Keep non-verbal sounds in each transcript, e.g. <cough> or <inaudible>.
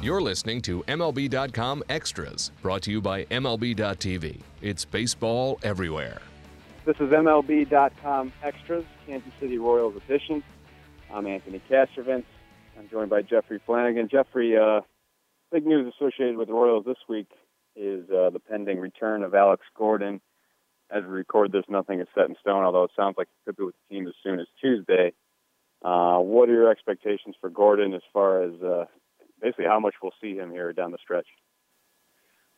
You're listening to MLB.com Extras, brought to you by MLB.tv. It's baseball everywhere. This is MLB.com Extras, Kansas City Royals edition. I'm Anthony Castrovince. I'm joined by Jeffrey Flanagan. Jeffrey, uh, big news associated with the Royals this week is uh, the pending return of Alex Gordon. As we record this, nothing is set in stone, although it sounds like he could be with the team as soon as Tuesday. Uh, what are your expectations for Gordon as far as uh, basically how much we'll see him here down the stretch?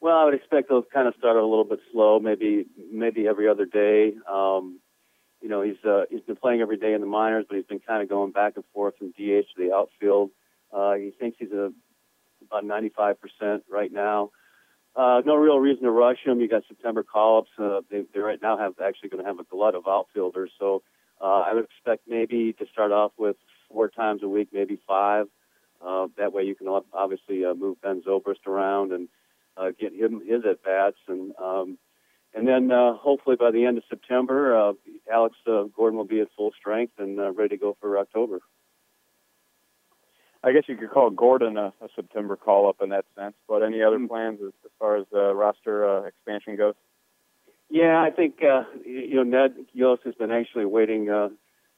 Well, I would expect those kind of start a little bit slow, maybe maybe every other day. Um, you know, he's uh, he's been playing every day in the minors, but he's been kind of going back and forth from DH to the outfield. Uh, he thinks he's a about 95% right now. Uh, no real reason to rush him. You got September call-ups. Uh, they, they right now have actually going to have a glut of outfielders, so uh, I would expect maybe to start off with four times a week, maybe five. Uh, that way you can obviously uh, move Ben Zobrist around and uh, get him his at bats, and um, and then uh, hopefully by the end of September, uh, Alex uh, Gordon will be at full strength and uh, ready to go for October. I guess you could call Gordon a, a September call up in that sense. But any other mm-hmm. plans as, as far as the roster uh, expansion goes? Yeah, I think uh, you know Ned Yost has been actually waiting uh,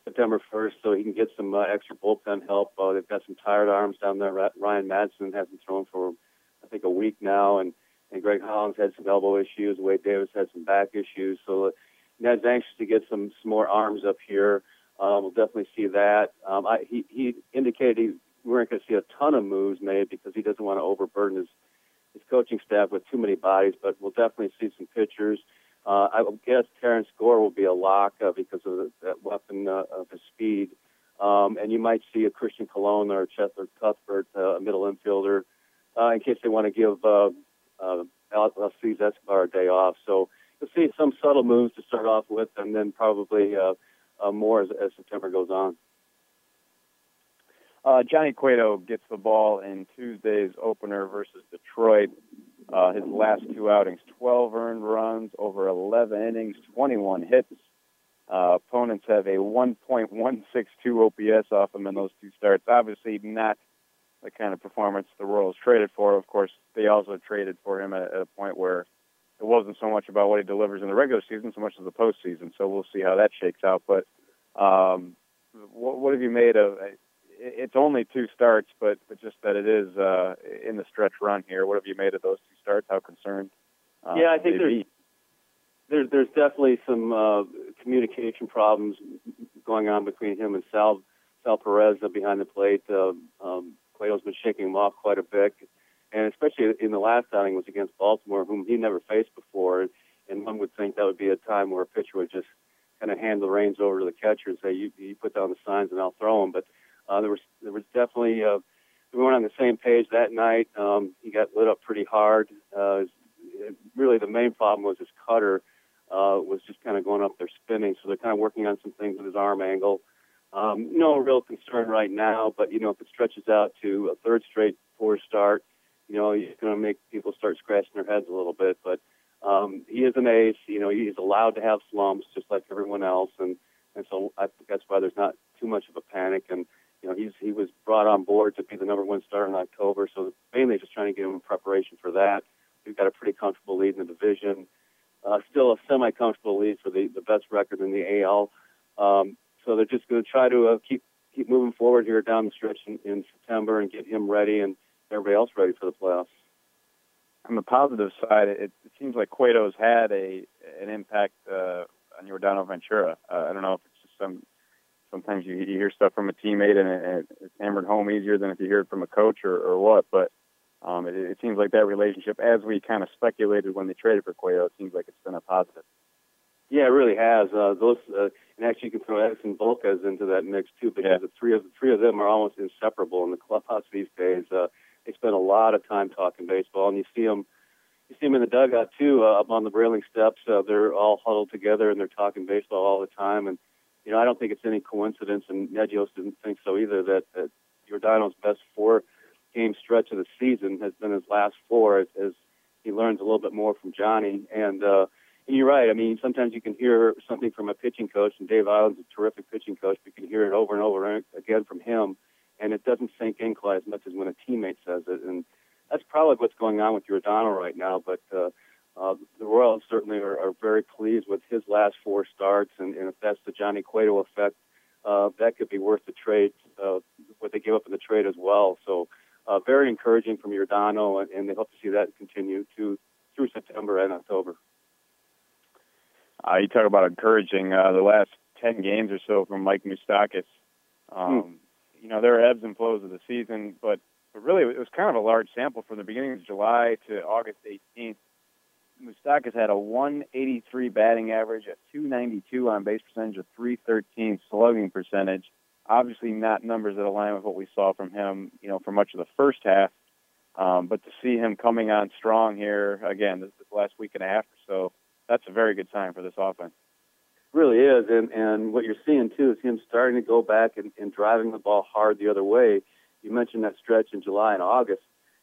September 1st so he can get some uh, extra bullpen help. Uh, they've got some tired arms down there. Ryan Madson hasn't thrown for I think a week now, and and Greg Holland had some elbow issues. Wade Davis had some back issues. So uh, Ned's anxious to get some, some more arms up here. Um, we'll definitely see that. Um, I, he, he indicated he, we weren't going to see a ton of moves made because he doesn't want to overburden his his coaching staff with too many bodies, but we'll definitely see some pitchers. Uh, I would guess Terrence Gore will be a lock uh, because of the, that weapon uh, of his speed. Um, and you might see a Christian Colon or a Cheslor Cuthbert, uh, a middle infielder, uh, in case they want to give uh, uh, Alcides Escobar a day off. So you'll see some subtle moves to start off with, and then probably uh, uh, more as, as September goes on. Uh, Johnny Cueto gets the ball in Tuesday's opener versus Detroit. Uh, his last two outings, 12 earned runs over 11 innings, 21 hits. Uh, opponents have a 1.162 OPS off him in those two starts. Obviously, not the kind of performance the Royals traded for. Of course, they also traded for him at, at a point where it wasn't so much about what he delivers in the regular season, so much as the postseason. So we'll see how that shakes out. But um, what, what have you made of? It's only two starts, but but just that it is uh, in the stretch run here. What have you made of those two starts? How concerned? Uh, yeah, I think there's, there's there's definitely some uh, communication problems going on between him and Sal Sal Perez behind the plate. Uh, um, Cueto's been shaking him off quite a bit, and especially in the last outing was against Baltimore, whom he never faced before. And one would think that would be a time where a pitcher would just kind of hand the reins over to the catcher and say, "You, you put down the signs, and I'll throw them." But uh, there was there was definitely uh, we weren't on the same page that night. Um, he got lit up pretty hard. Uh, really, the main problem was his cutter uh, was just kind of going up there spinning. So they're kind of working on some things with his arm angle. Um, no real concern right now, but you know if it stretches out to a third straight poor start, you know it's going to make people start scratching their heads a little bit. But um, he is an ace. You know he's allowed to have slumps just like everyone else, and and so I think that's why there's not too much of a panic. And you know he's he was brought on board to be the number one starter in October, so mainly just trying to get him in preparation for that. We've got a pretty comfortable lead in the division. Uh, still a semi-comfortable lead for the, the best record in the AL. Um, so they're just going to try to uh, keep keep moving forward here down the stretch in, in September and get him ready and everybody else ready for the playoffs. On the positive side, it, seems like Cueto's had a an impact uh, on Yordano Ventura. Uh, I don't know if sometimes you, you hear stuff from a teammate and, it, it's hammered home easier than if you hear it from a coach or, or what. But um, it, it seems like that relationship, as we kind of speculated when they traded for Cueto, it seems like it's been a positive. Yeah, it really has. Uh, those uh, and actually you can throw Edinson Volquez into that mix too, because yeah. the three of the three of them are almost inseparable in the clubhouse these days. Uh, they spend a lot of time talking baseball, and you see them. You see them in the dugout too, uh, up on the railing steps. Uh, they're all huddled together and they're talking baseball all the time. And you know, I don't think it's any coincidence, and Ned Yost didn't think so either, that, that Yordano's best four game stretch of the season has been his last four as, as he learns a little bit more from Johnny. And uh, and you're right. I mean, sometimes you can hear something from a pitching coach, and Dave Eiland's a terrific pitching coach. But you can hear it over and over again from him, and it doesn't sink in quite as much as when a teammate says it. And that's probably what's going on with Yordano right now. But uh, uh, the Royals certainly are, are very pleased with his last four starts, and, and if that's the Johnny Cueto effect, uh, that could be worth the trade, uh, what they give up in the trade as well. So, uh, very encouraging from Yordano, and, and they hope to see that continue to through September and October. Uh, you talk about encouraging uh, the last ten games or so from Mike Moustakas. Um, hmm. You know, there are ebbs and flows of the season, but but really it was kind of a large sample from the beginning of July to August 18th. Moustakas had a 183 batting average, a 292 on base percentage, a 313 slugging percentage. Obviously, not numbers that align with what we saw from him, you know, for much of the first half. Um, but to see him coming on strong here again this, this last week and a half or so, that's a very good sign for this offense. Really is, and and what you're seeing too is him starting to go back and, and driving the ball hard the other way. You mentioned that stretch in July and August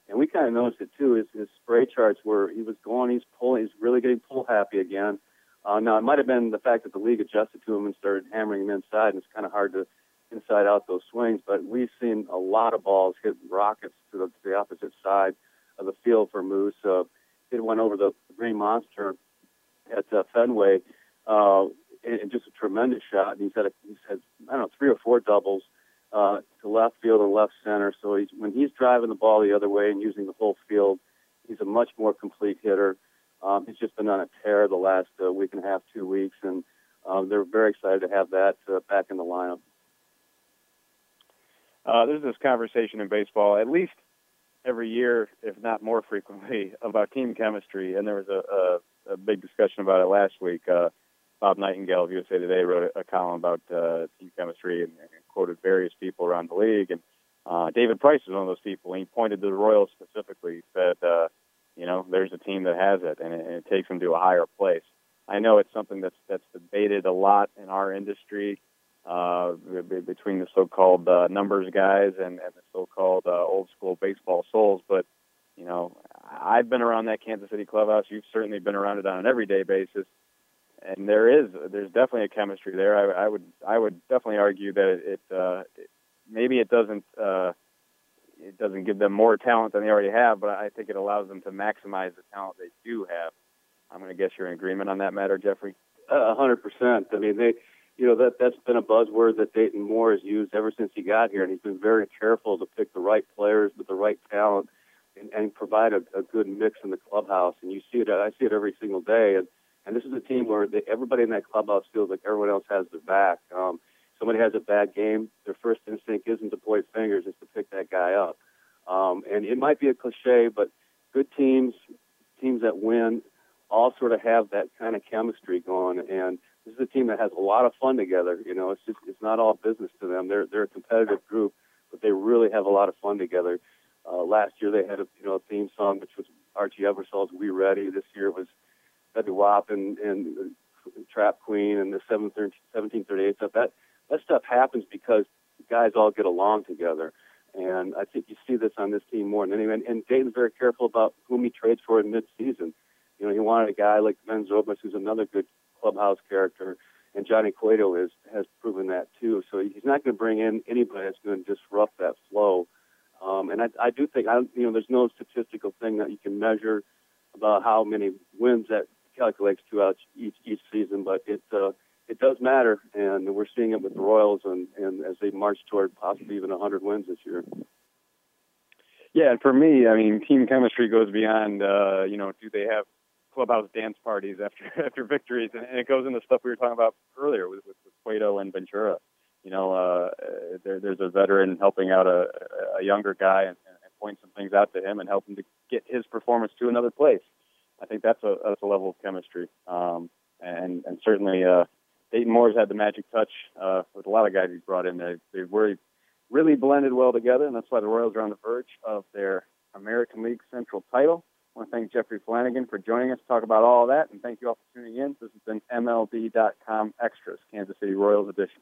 and we kind of noticed it too. His, his spray charts were he was going, he's pulling, he's really getting pull happy again. Uh, now it might have been the fact that the league adjusted to him and started hammering him inside, and it's kind of hard to inside out those swings. But we've seen a lot of balls hit rockets to the, to the opposite side of the field for Moose. Uh, hit one over the Green Monster at uh, Fenway, uh, and, and just a tremendous shot. And he's had a, he's had I don't know three or four doubles uh, left field and left center. So he's, when he's driving the ball the other way and using the whole field, he's a much more complete hitter. Um, he's just been on a tear the last uh, week and a half, two weeks, and um, they're very excited to have that uh, back in the lineup. Uh, there's this conversation in baseball, at least every year, if not more frequently, <laughs> about team chemistry, and there was a, a, a big discussion about it last week. Uh, Bob Nightingale of USA Today wrote a, column about uh, team chemistry and, and quoted various people around the league. And uh, David Price is one of those people. And he pointed to the Royals specifically. Said, uh, you know, there's a team that has it, and it, and it takes them to a higher place. I know it's something that's that's debated a lot in our industry uh, between the so-called uh, numbers guys and, and the so-called uh, old school baseball souls. But you know, I've been around that Kansas City clubhouse. You've certainly been around it on an everyday basis and there is there's definitely a chemistry there. I, I would I would definitely argue that it, uh, it maybe it doesn't uh, it doesn't give them more talent than they already have, but I think it allows them to maximize the talent they do have. I'm going to guess you're in agreement on that matter, Jeffrey. A hundred percent. I mean, they, you know, that that's been a buzzword that Dayton Moore has used ever since he got here, and he's been very careful to pick the right players with the right talent and, and provide a, a good mix in the clubhouse. And you see it. I see it every single day. And and this is a team where they, everybody in that clubhouse feels like everyone else has their back. Um, somebody has a bad game, their first instinct isn't to point fingers, it's to pick that guy up. Um, and it might be a cliche, but good teams, teams that win, all sort of have that kind of chemistry going. And this is a team that has a lot of fun together. You know, it's just it's not all business to them. They're they're a competitive group, but they really have a lot of fun together. Uh, last year they had a you know a theme song which was Archie Eversole's "We Ready." This year it was Wap and, and Trap Queen and the 1738 stuff. That that stuff happens because guys all get along together. And I think you see this on this team more than anyone. And Dayton's very careful about whom he trades for in midseason. You know, he wanted a guy like Ben Zobrist, who's another good clubhouse character, and Johnny Cueto is, has proven that too. So he's not going to bring in anybody that's going to disrupt that flow. Um, and I, I do think, I, you know, there's no statistical thing that you can measure about how many wins that calculates two outs each each season, but it uh, it does matter, and we're seeing it with the Royals, and, and as they march toward possibly even 100 wins this year. Yeah, and for me, I mean, team chemistry goes beyond, uh, you know, do they have clubhouse dance parties after <laughs> after victories, and, and it goes into stuff we were talking about earlier with, with, with Cueto and Ventura. You know, uh, there, there's a veteran helping out a, a younger guy and, and point some things out to him and help him to get his performance to another place. I think that's a that's a level of chemistry, um, and and certainly uh, Dayton Moore's had the magic touch uh, with a lot of guys he's brought in. They they've really really blended well together, and that's why the Royals are on the verge of their American League Central title. I want to thank Jeffrey Flanagan for joining us to talk about all that, and thank you all for tuning in. This has been MLB.com Extras, Kansas City Royals edition.